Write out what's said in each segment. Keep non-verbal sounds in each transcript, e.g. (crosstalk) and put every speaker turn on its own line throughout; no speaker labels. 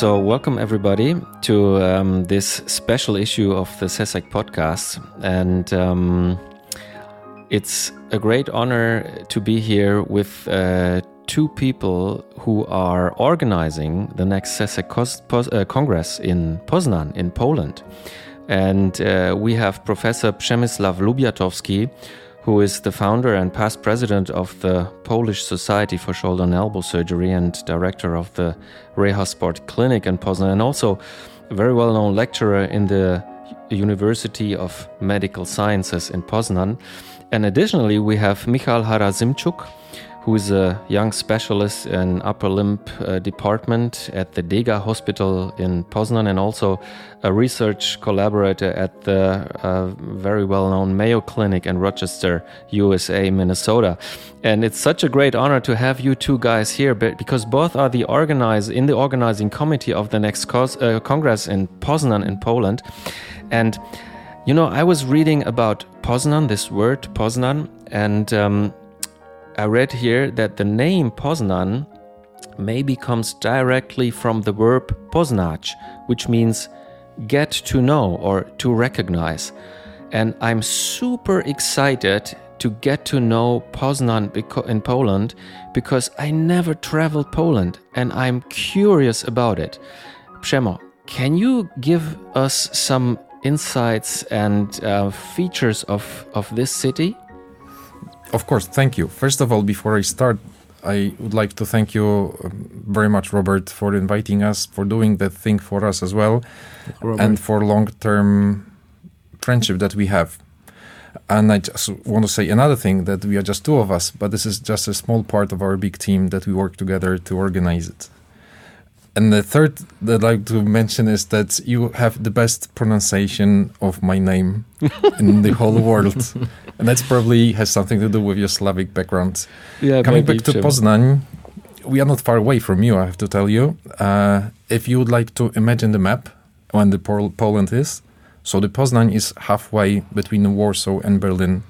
So, welcome everybody to um, this special issue of the SECEC podcast. And um, it's a great honor to be here with uh, two people who are organizing the next SECEC uh, Congress in Poznan, in Poland. And uh, we have Professor Przemysław Lubiatowski, who is the founder and past president of the Polish Society for Shoulder and Elbow Surgery and director of the Reha Clinic in Poznan, and also a very well known lecturer in the University of Medical Sciences in Poznan. And additionally, we have Michal Harasymczuk, who is a young specialist in upper limb uh, department at the Dega Hospital in Poznan and also a research collaborator at the uh, very well known Mayo Clinic in Rochester, USA, Minnesota. And it's such a great honor to have you two guys here because both are the organize in the organizing committee of the next uh, Congress in Poznan in Poland. And you know, I was reading about Poznan, this word Poznan, and um, I read here that the name Poznan maybe comes directly from the verb poznać, which means get to know or to recognize. And I'm super excited to get to know Poznan in Poland because I never traveled Poland and I'm curious about it. Przemo, can you give us some insights and uh, features of, of this city?
Of course, thank you. First of all, before I start, I would like to thank you um, very much, Robert, for inviting us, for doing that thing for us as well, Robert. and for long term friendship that we have. And I just want to say another thing that we are just two of us, but this is just a small part of our big team that we work together to organize it. And the third that I'd like to mention is that you have the best pronunciation of my name in the whole world. (laughs) And that probably has something to do with your Slavic background. Yeah, Coming back to Poznan, we are not far away from you, I have to tell you. Uh, if you would like to imagine the map when the Pol Poland is, so the Poznan is halfway between Warsaw and Berlin.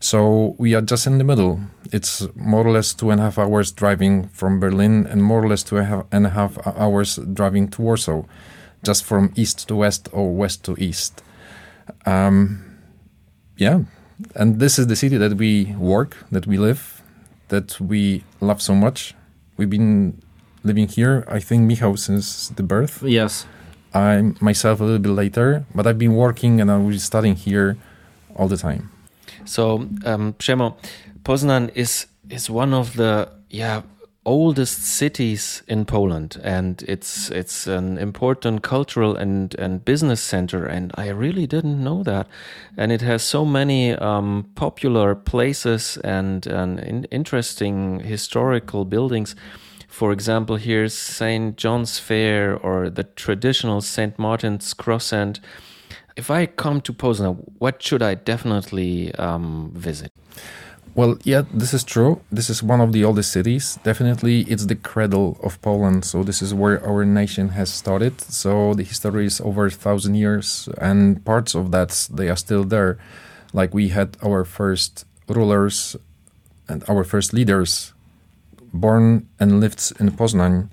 So we are just in the middle. It's more or less two and a half hours driving from Berlin and more or less two and a half hours driving to Warsaw, just from east to west or west to east. Um, yeah, and this is the city that we work, that we live, that we love so much. We've been living here, I think, Michał, since the birth.
Yes.
I myself a little bit later, but I've been working and I was studying here all the time.
So, um, Przemo, Poznan is is one of the yeah oldest cities in Poland, and it's it's an important cultural and and business center. And I really didn't know that. And it has so many um, popular places and and in interesting historical buildings. For example, here's St. John's Fair or the traditional St. Martin's Croissant if I come to Poznan, what should I definitely um, visit?
Well, yeah, this is true. This is one of the oldest cities. Definitely, it's the cradle of Poland. So this is where our nation has started. So the history is over a thousand years, and parts of that they are still there. Like we had our first rulers and our first leaders born and lived in Poznan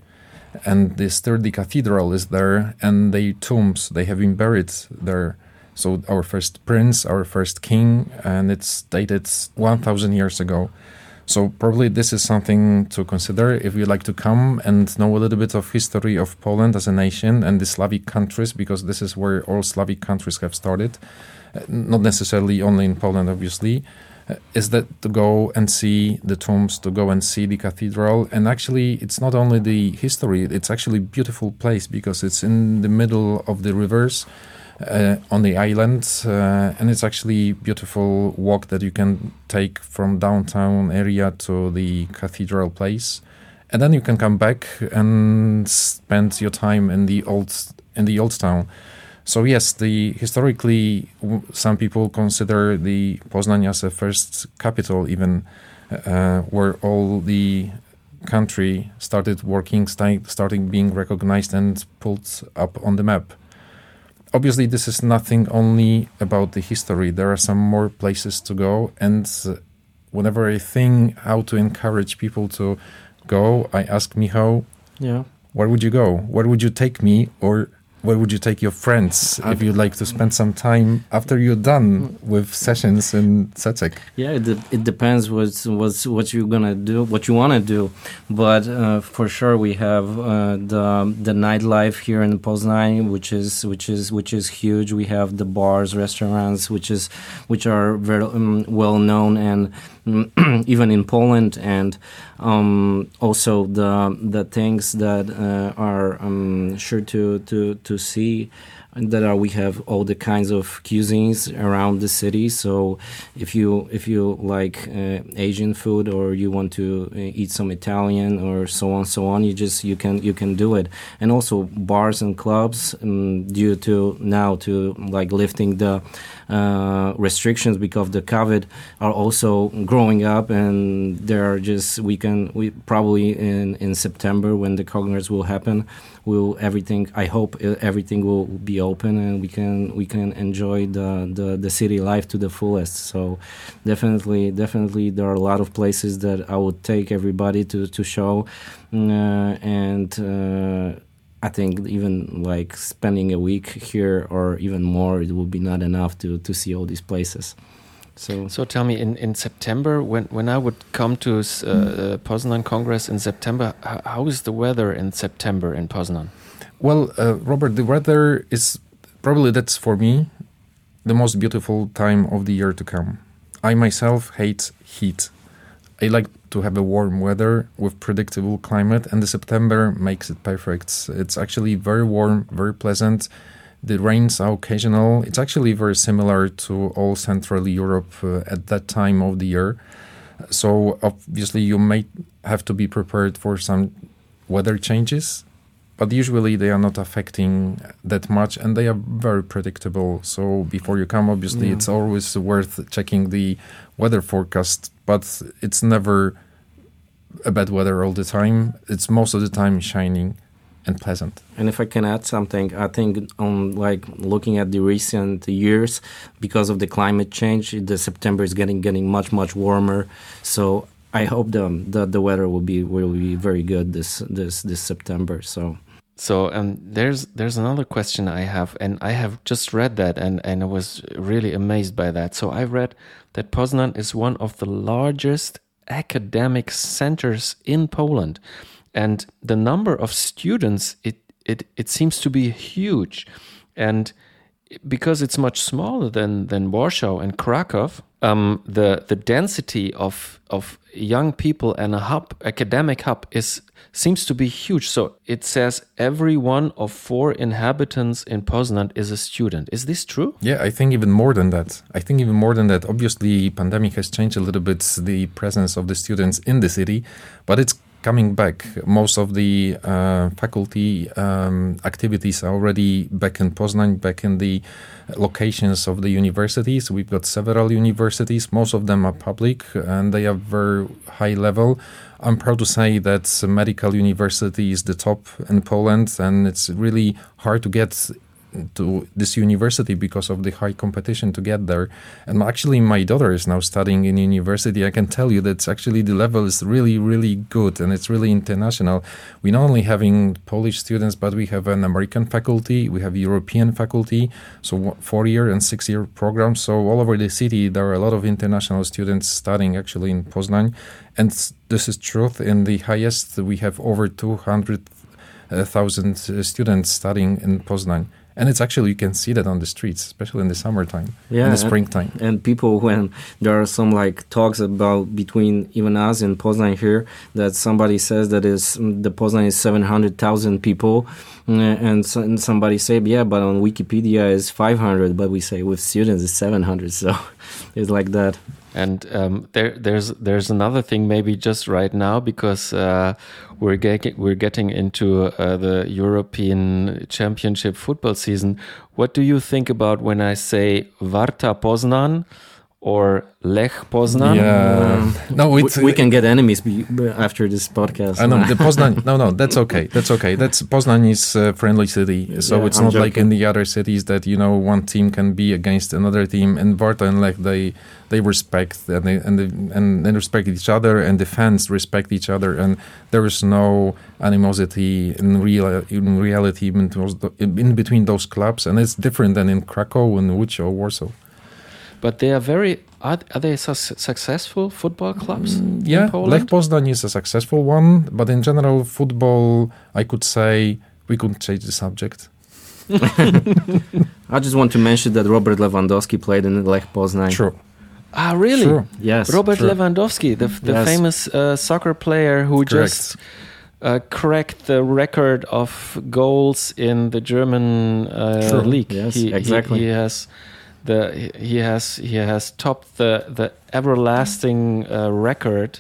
and the sturdy cathedral is there, and the tombs they have been buried there. So our first prince, our first king, and it's dated 1,000 years ago. So probably this is something to consider if you like to come and know a little bit of history of Poland as a nation and the Slavic countries, because this is where all Slavic countries have started. Not necessarily only in Poland, obviously. Uh, is that to go and see the tombs, to go and see the cathedral. And actually, it's not only the history, it's actually a beautiful place because it's in the middle of the rivers. Uh, on the island, uh, and it's actually beautiful walk that you can take from downtown area to the cathedral place, and then you can come back and spend your time in the old in the old town. So yes, the historically some people consider the Poznań as a first capital, even uh, where all the country started working, starting being recognized and pulled up on the map. Obviously, this is nothing only about the history. There are some more places to go, and uh, whenever I think how to encourage people to go, I ask Michał,
yeah
where would you go? Where would you take me? Or where would you take your friends if you'd like to spend some time after you're done with sessions in SECEC?
Yeah, it, de- it depends what's, what's what you're gonna do, what you want to do, but uh, for sure we have uh, the the nightlife here in Poznań, which is which is which is huge. We have the bars, restaurants, which is which are very um, well known and (clears throat) even in Poland, and um, also the the things that uh, are um, sure to to to see that are we have all the kinds of cuisines around the city. So if you if you like uh, asian food or you want to uh, eat some italian or so on so on you just you can you can do it. And also bars and clubs um, due to now to like lifting the restrictions because the covid are also growing up and there are just we can we probably in in september when the congress will happen will everything i hope everything will be open and we can we can enjoy the, the the city life to the fullest. So definitely definitely there are a lot of places that i would take everybody to to show uh, and uh, I think even like spending a week here or even more, it would be not enough to, to see all these places.
So, so tell me, in, in September, when, when I would come to uh, uh, Poznan Congress in September, how is the weather in September in Poznan?
Well, uh, Robert, the weather is probably that's for me the most beautiful time of the year to come. I myself hate heat. I like to have a warm weather with predictable climate, and the September makes it perfect. It's actually very warm, very pleasant the rains are occasional. It's actually very similar to all Central Europe uh, at that time of the year. So obviously you may have to be prepared for some weather changes, but usually they are not affecting that much and they are very predictable. So before you come, obviously yeah. it's always worth checking the weather forecast, but it's never a bad weather all the time. It's most of the time shining and pleasant.
And if I can add something, I think on like looking at the recent years, because of the climate change, the September is getting getting much much warmer. So I hope the the, the weather will be will be very good this this this September. So.
So um, there's there's another question I have, and I have just read that, and, and I was really amazed by that. So I read that Poznan is one of the largest academic centers in Poland and the number of students it it it seems to be huge and because it's much smaller than than Warsaw and Krakow um, the the density of of young people and a hub academic hub is seems to be huge. So it says every one of four inhabitants in Poznan is a student. Is this true?
Yeah i think even more than that. I think even more than that. Obviously pandemic has changed a little bit the presence of the students in the city but it's coming back. Most of the uh, faculty um, activities are already back in Poznan, back in the locations of the universities. We've got several universities. Most of them are public and they are very high level. I'm proud to say that medical university is the top in Poland, and it's really hard to get to this university because of the high competition to get there. And actually, my daughter is now studying in university. I can tell you that actually the level is really, really good and it's really international. We not only having Polish students, but we have an American faculty, we have European faculty, so four year and six year programs. So all over the city, there are a lot of international students studying actually in Poznan. And this is truth. In the highest, we have over 200,000 uh, students studying in Poznan and it's actually you can see that on the streets especially in the summertime yeah in the springtime
and, and, people when there are some like talks about between even us and poznan here that somebody says that is the poznan is 700000 people mm, and, so, and somebody say yeah but on wikipedia is 500 but we say with students it's 700 (laughs) so it's like that
and um, there, there's there's another thing maybe just right now because uh, we're getting we're getting into uh, the European Championship football season. What do you think about when I say Warta Poznan or Lech Poznan.
Yeah.
Um,
no, it's,
we, we can get enemies be, after this podcast.
I know the (laughs) Poznan. No, no, that's okay. That's okay. That's Poznan is a friendly city, so
Yeah,
it's
I'm
not like in the other cities that you know one team can be against another team. And Warta and Lech, they they respect and they and they, and they respect each other, and the fans respect each other, and there is no animosity in real in reality in, in between those clubs, and it's different than in Krakow and Łódź or Warsaw.
But they are very. Are, are they su- successful football clubs
Mm, Yeah,
Poland?
Lech Poznan is a successful one, but in general, football, I could say we couldn't change the subject. (laughs)
I just want to mention that Robert Lewandowski played in Lech Poznan.
Sure,
ah, really?
sure.
Yes.
Robert
Sure.
Lewandowski, the, the
Yes.
famous uh, soccer player who
Correct.
just uh, cracked the record of goals in the German uh, league.
Yes,
he, he-
exactly.
He, has the he has he has topped the the everlasting uh, record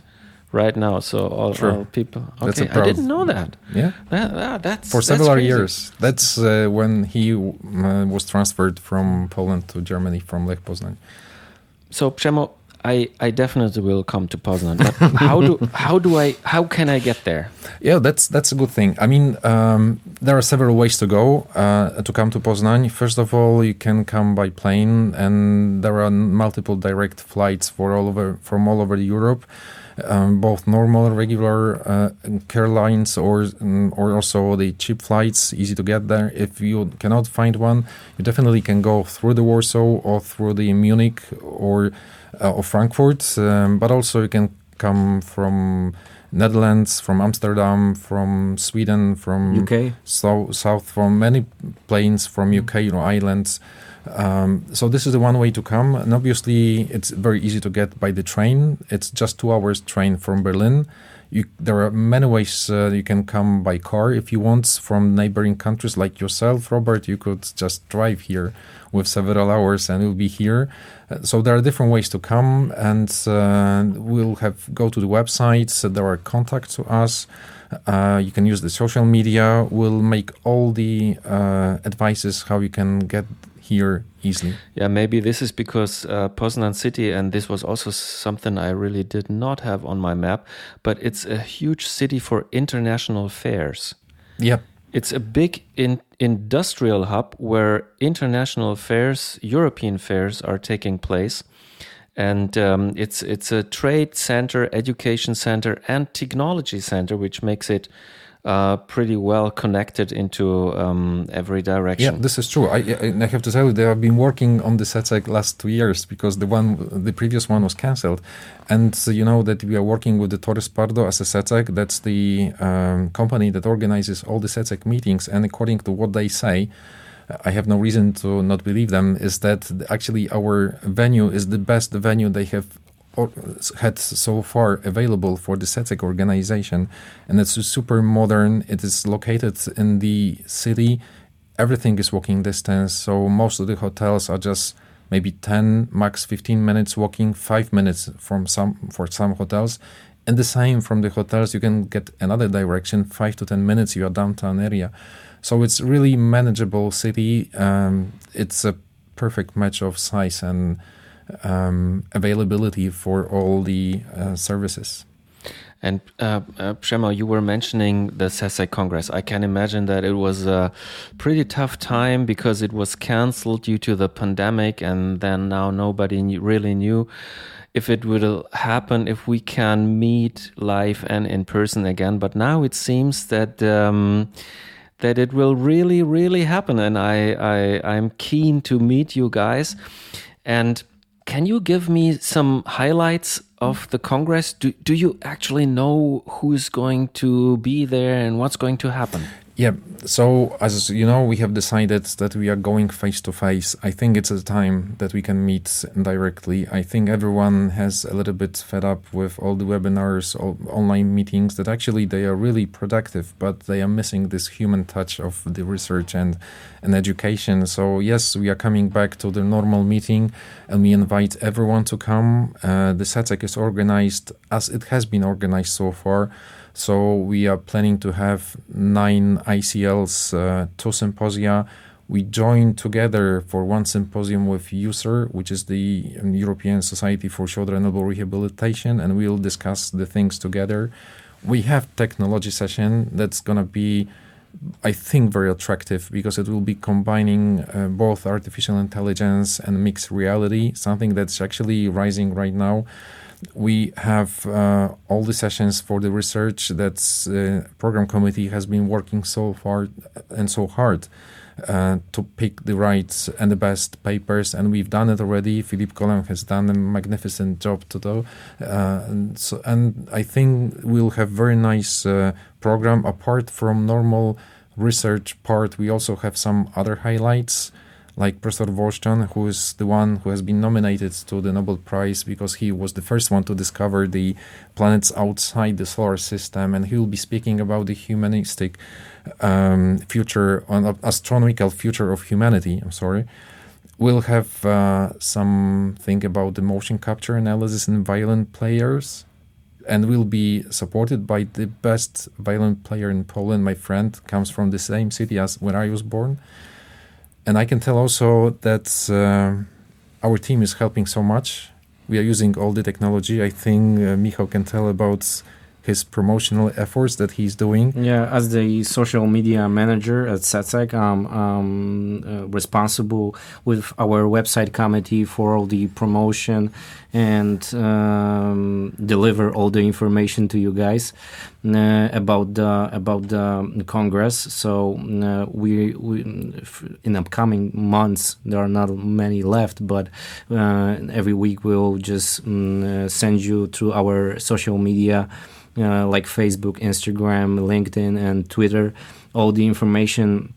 right now. So all,
Sure.
all people. Okay, I didn't know that.
Yeah,
That- that- that's
for several
crazy.
years. That's uh, when he uh, was transferred from Poland to Germany from Lech Poznan.
So Przemo, I, I definitely will come to Poznan, but how do (laughs) how do I how can I get there?
Yeah, that's that's a good thing. I mean, um, there are several ways to go uh, to come to Poznan. First of all, you can come by plane, and there are multiple direct flights for all over from all over Europe, um, both normal, regular uh, airlines, or um, or also the cheap flights, easy to get there. If you cannot find one, you definitely can go through the Warsaw or through the Munich or uh, or Frankfurt, um, but also you can come from Netherlands, from Amsterdam, from Sweden, from
UK.
so, south, from many planes from UK, you know, islands. Um, so this is the one way to come, and obviously it's very easy to get by the train. It's just two hours train from Berlin. You, there are many ways uh, you can come by car if you want from neighboring countries like yourself, Robert. You could just drive here with several hours and you'll be here. Uh, so there are different ways to come, and uh, we'll have go to the website. So there are contacts to us. Uh, you can use the social media. We'll make all the uh, advices how you can get here easily.
Yeah, maybe this is because uh, Poznan city, and this was also something I really did not have on my map, but it's a huge city for international fairs.
Yeah,
It's a big in, industrial hub where international fairs, European fairs, are taking place, and um, it's it's a trade center, education center, and technology center, which makes it uh, pretty well connected into um, every
yeah,
direction.
this is true. I, I have to tell you, they have been working on the SECEC last two years because the one, the previous one was cancelled, and so you know that we are working with the Torres Pardo as a SECEC. That's the um, company that organizes all the SECEC meetings, and according to what they say. I have no reason to not believe them. Is that actually our venue is the best venue they have or- had so far available for the SECEC organization, and it's super modern. It is located in the city. Everything is walking distance, so most of the hotels are just maybe 10 max 15 minutes walking 5 minutes from some for some hotels and the same from the hotels you can get another direction 5 to 10 minutes you are downtown area so it's really manageable city um, it's a perfect match of size and um, availability for all the uh, services
And uh, uh, you were mentioning the SECEC Congress. I can imagine that it was a pretty tough time because it was cancelled due to the pandemic, and then now nobody knew, really knew if it will happen, if we can meet live and in person again. But now it seems that. Um, that it will really, really happen, and I, I, I'm keen to meet you guys. And can you give me some highlights of the Congress? Do, do you actually know who's going to be there and what's going to happen?
Yeah, so as you know, we have decided that we are going face to face. I think it's a time that we can meet directly. I think everyone has a little bit fed up with all the webinars, all online meetings that actually they are really productive, but they are missing this human touch of the research and, and education. So, yes, we are coming back to the normal meeting and we invite everyone to come. Uh, the SECEC is organized as it has been organized so far. So we are planning to have nine ICLs, uh, two symposia, we joined together for one symposium with EUSSER, which is the European Society for Shoulder and Elbow Rehabilitation, and we'll discuss the things together. We have technology session that's gonna be, I think, very attractive because it will be combining uh, both artificial intelligence and mixed reality, something that's actually rising right now we have uh, all the sessions for the research that uh, program committee has been working so far and so hard uh, to pick the right and the best papers, and we've done it already. Philippe Collin has done a magnificent job to do, uh, and, so, and I think we'll have very nice uh, program apart from normal research part. We also have some other highlights like Professor Wolszczan, who is the one who has been nominated to the Nobel Prize because he was the first one to discover the planets outside the solar system, and he will be speaking about the humanistic um, future, on astronomical future of humanity. I'm sorry. We'll have uh, something about the motion capture analysis in violin players, and will be supported by the best violin player in Poland. My friend comes from the same city as where I was born and I can tell also that uh, our team is helping so much. We are using all the technology. I think uh, can tell about his promotional efforts that he's doing.
Yeah, as the social media manager at SECEC, I'm um, uh, responsible with our website committee for all the promotion and um, deliver all the information to you guys uh, about the about the Congress. So uh, we, we in upcoming months there are not many left, but uh, every week we'll just um, send you through our social media. Uh, like Facebook, Instagram, LinkedIn, and Twitter, all the information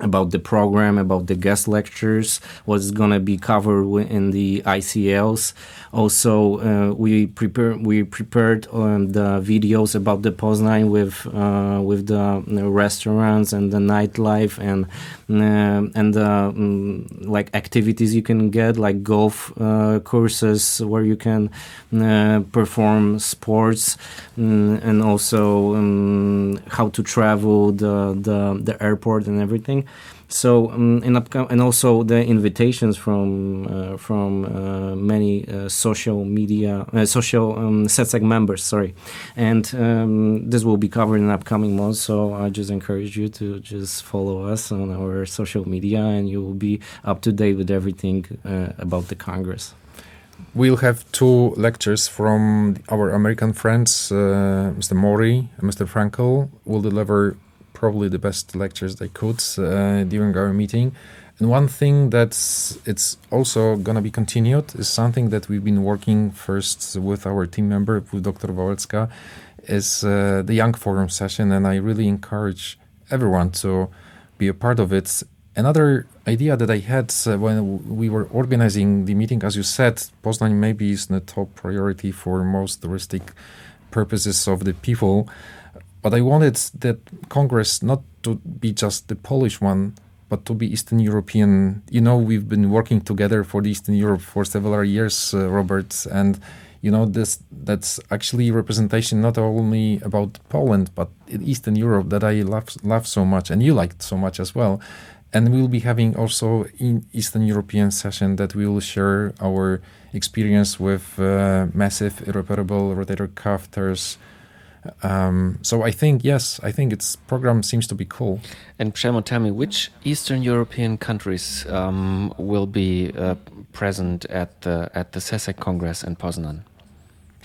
about the program, about the guest lectures, what's to be covered in the ICLs. Also, uh, we prepare we prepared um, the videos about the Poznań with uh, with the, the, restaurants and the nightlife and uh, and um, like activities you can get like golf uh, courses where you can uh, perform sports um, and also um, how to travel the, the the airport and everything. So um, in upcom- and also the invitations from uh, from uh, many uh, social media social um, SECEC members. Sorry, and um, this will be covered in upcoming months. So I just encourage you to just follow us on our social media, and you will be up to date with everything about the Congress.
We'll have two lectures from our American friends, uh, Mr. Mori and Mr. Frankle. will deliver probably the best lectures they could uh, during our meeting. And one thing that's it's also gonna be continued is something that we've been working first with our team member with Dr. Wałęcka, is uh, the Young Forum session, and I really encourage everyone to be a part of it. Another idea that I had uh, when we were organizing the meeting, as you said, Poznań maybe is the top priority for most touristic purposes of the people. But I wanted that Congress not to be just the Polish one, but to be Eastern European. You know, we've been working together for Eastern Europe for several years, uh, Robert, and you know this that's actually representation not only about Poland but in Eastern Europe that I love love so much, and you liked so much as well. And we'll be having also in Eastern European session that we will share our experience with uh, massive irreparable rotator cuff tears um, so I think yes, I think its program seems to be cool.
And Przemo, tell me which Eastern European countries um, will be uh, present at the at the SECEC Congress in Poznan?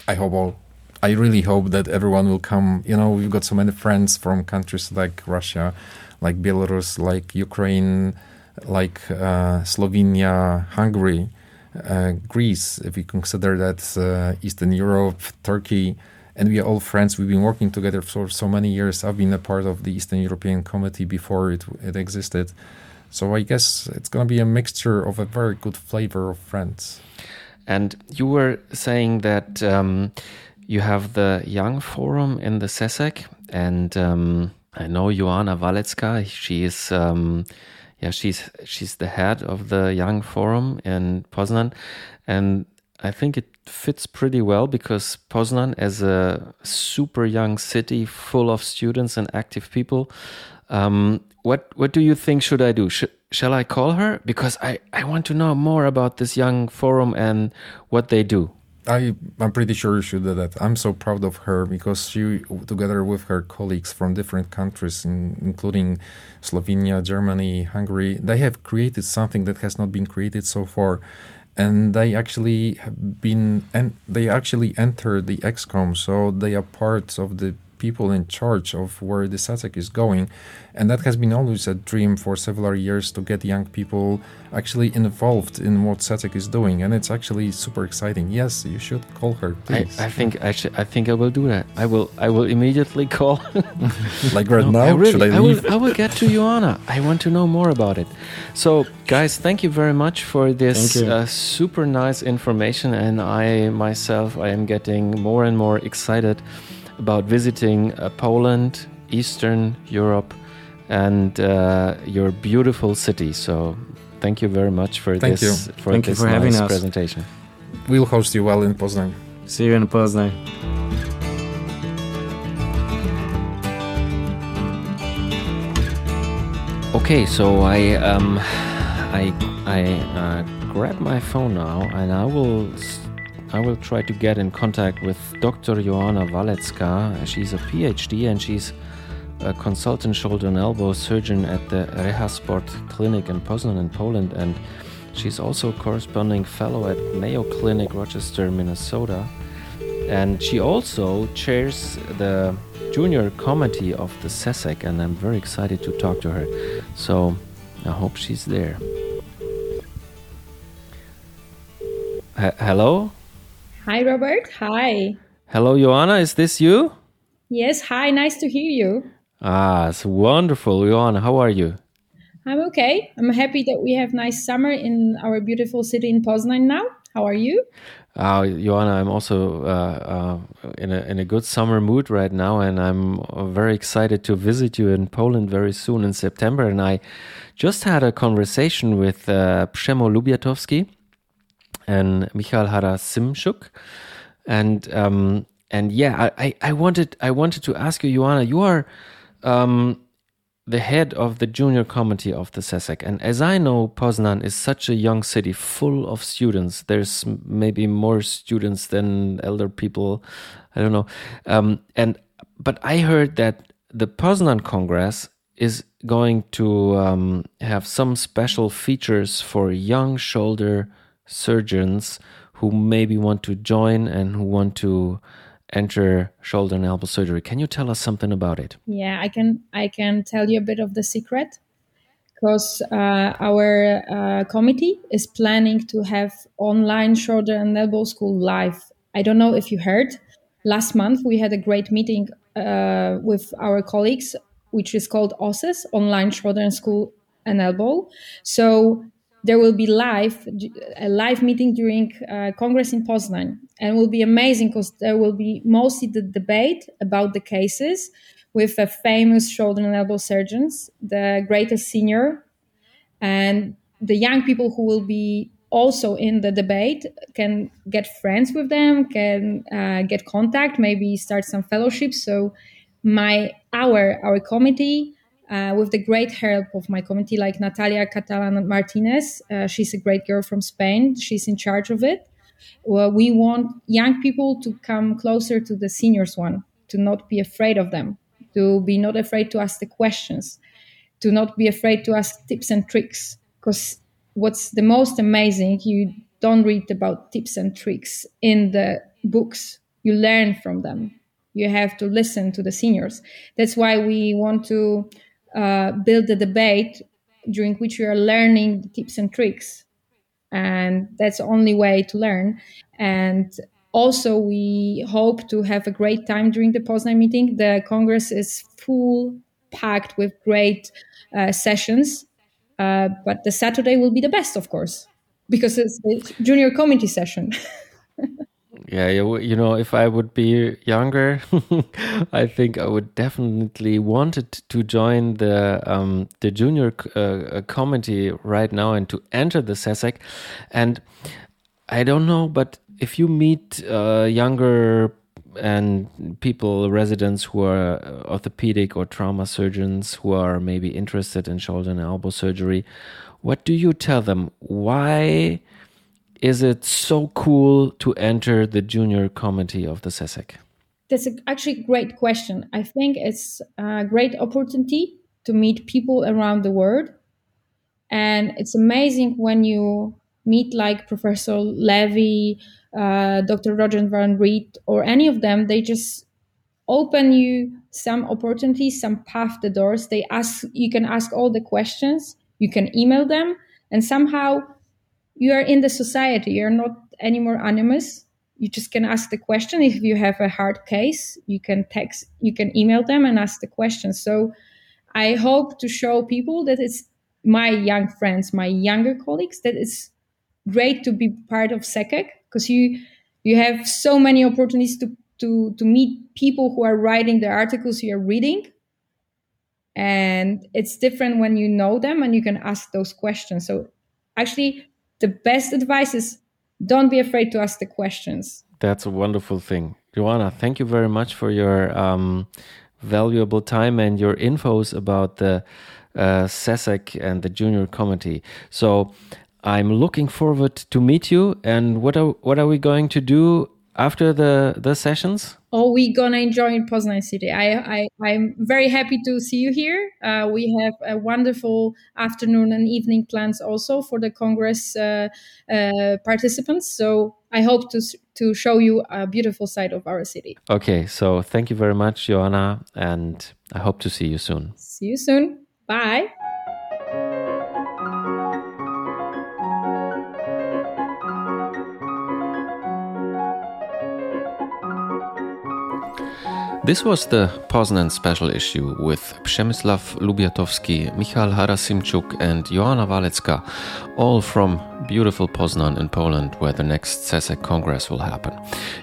I hope all. I really hope that everyone will come. You know, we've got so many friends from countries like Russia, like Belarus, like Ukraine, like uh, Slovenia, Hungary, uh, Greece. If you consider that uh, Eastern Europe, Turkey and we are all friends. We've been working together for so many years. I've been a part of the Eastern European Committee before it, it existed. So I guess it's going to be a mixture of a very good flavor of friends.
And you were saying that um, you have the Young Forum in the SECEC, and um, I know Joanna Walecka. She is, um, yeah, she's she's the head of the Young Forum in Poznan, and I think it fits pretty well because Poznan, as a super young city full of students and active people, um, what what do you think should I do? Should shall I call her? Because I, I want to know more about this young forum and what they do.
I, I'm pretty sure you should do that. I'm so proud of her because she, together with her colleagues from different countries, in, including Slovenia, Germany, Hungary, they have created something that has not been created so far. And they actually have been, and they actually entered the ExCom, so they are part of the people in charge of where the SECEC is going. And that has been always a dream for several years to get young people actually involved in what SECEC is doing. And it's actually super exciting. Yes, you should call her, please.
I, I think actually, I think I will do that. I will I will immediately call. (laughs)
like (laughs) right no, now? I
really,
should I
leave?
I will,
I will get to Joanna. I want to know more about it. So, guys, thank you very much for this uh, super nice information. And I myself, I am getting more and more excited about visiting uh, Poland, Eastern Europe, and uh, your beautiful city. So, thank you very much for
thank
this
you.
for
thank
this
you for
nice
having us.
presentation.
We'll host you well in Poznan.
See you in Poznan.
Okay, so I um, I I uh, grab my phone now, and I will I will try to get in contact with Dr. Joanna Walecka. She's a PhD and she's a consultant shoulder and elbow surgeon at the Rehasport Clinic in Poznan in Poland, and she's also a corresponding fellow at Mayo Clinic, Rochester, Minnesota. And she also chairs the junior committee of the SECEC, and I'm very excited to talk to her. So I hope she's there. H- hello?
Hi, Robert. Hi.
Hello, Joanna. Is this you?
Yes. Hi. Nice to hear you.
Ah, it's wonderful, Joanna. How are you?
I'm okay. I'm happy that we have nice summer in our beautiful city in Poznan now. How are you?
Uh, Joanna, I'm also uh, uh, in a in a good summer mood right now, and I'm very excited to visit you in Poland very soon in September. And I just had a conversation with uh, Przemo Lubiatowski, and Michal Harasymczuk. And um, and yeah, I, I wanted I wanted to ask you, Joanna, you are um, the head of the junior committee of the SECEC. And as I know, Poznan is such a young city full of students. There's maybe more students than elder people. I don't know. Um, and but I heard that the Poznan Congress is going to um, have some special features for young shoulder surgeons who maybe want to join and who want to enter shoulder and elbow surgery. Can you tell us something about it?
Yeah, I can. I can tell you a bit of the secret because uh, our uh, committee is planning to have online shoulder and elbow school live. I don't know if you heard. Last month we had a great meeting uh, with our colleagues, which is called OSSES, Online Shoulder and School and Elbow. So there will be live a live meeting during uh, Congress in Poznan, and will be amazing because there will be mostly the debate about the cases with a famous shoulder and elbow surgeons, the greatest senior, and the young people who will be also in the debate can get friends with them, can uh, get contact, maybe start some fellowships. So my our our committee uh, with the great help of my committee, like Natalia Catalan Martinez. Uh, she's a great girl from Spain. She's in charge of it. Well, we want young people to come closer to the seniors one, to not be afraid of them, to be not afraid to ask the questions, to not be afraid to ask tips and tricks. Because what's the most amazing, you don't read about tips and tricks in the books. You learn from them. You have to listen to the seniors. That's why we want to uh, build a debate during which we are learning tips and tricks. And that's the only way to learn. And also we hope to have a great time during the poznan meeting. The congress is full packed with great uh, sessions. Uh, but the saturday will be the best of course because it's a junior committee session (laughs)
Yeah, you know, if I would be younger, (laughs) I think I would definitely wanted to join the um, the junior uh, committee right now and to enter the SECEC. And I don't know, but if you meet uh, younger and people, residents who are orthopedic or trauma surgeons who are maybe interested in shoulder and elbow surgery, what do you tell them? Why is it so cool to enter the junior committee of the SECEC?
That's a, actually a great question. I think it's a great opportunity to meet people around the world. And it's amazing when you meet like Professor Levy, uh, Dr. Roger Van Riet, or any of them. They just open you some opportunities, some path the doors. They ask, you can ask all the questions, you can email them, and somehow you are in the society. You're not anymore anonymous. You just can ask the question. If you have a hard case, you can text, you can email them and ask the question. So I hope to show people that it's my young friends, my younger colleagues, that it's great to be part of SECEC because you you have so many opportunities to to to meet people who are writing the articles you're reading and it's different when you know them and you can ask those questions so actually the best advice is don't be afraid to ask the questions.
That's a wonderful thing. Joanna, thank you very much for your um, valuable time and your infos about the uh, SECEC and the junior committee. So I'm looking forward to meet you. And what are what are we going to do after the the sessions?
Oh, we're gonna enjoy in Poznan City. I, I I'm very happy to see you here. Uh, we have a wonderful afternoon and evening plans also for the Congress uh, uh, participants. So I hope to to show you a beautiful side of our city.
Okay, so thank you very much, Joanna, and I hope to see you soon.
See you soon. Bye.
This was the Poznan special issue with Przemysław Lubiatowski, Michal Harasymczuk, and Joanna Walecka, all from beautiful Poznan in Poland, where the next SECEC Congress will happen.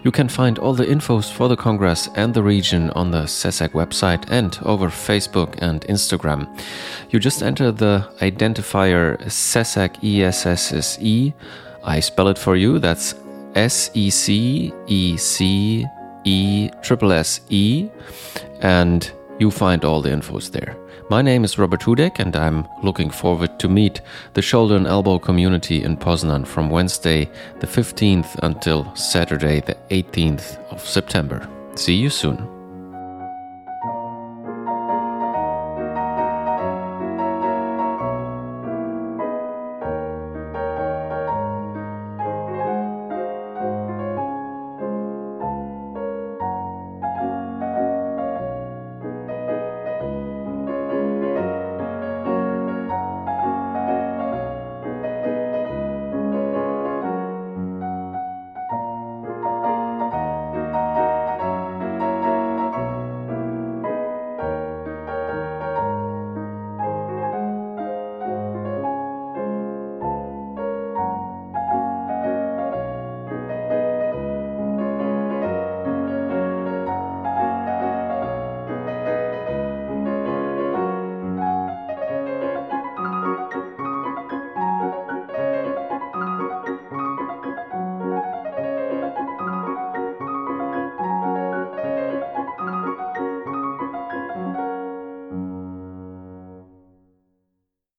You can find all the infos for the Congress and the region on the SECEC website and over Facebook and Instagram. You just enter the identifier SECEC ESSSE. I spell it for you. That's S E C E C E triple S E, and you find all the infos there. My name is Robert Hudek, and I'm looking forward to meet the shoulder and elbow community in Poznan from Wednesday the 15th until Saturday the 18th of September. See you soon.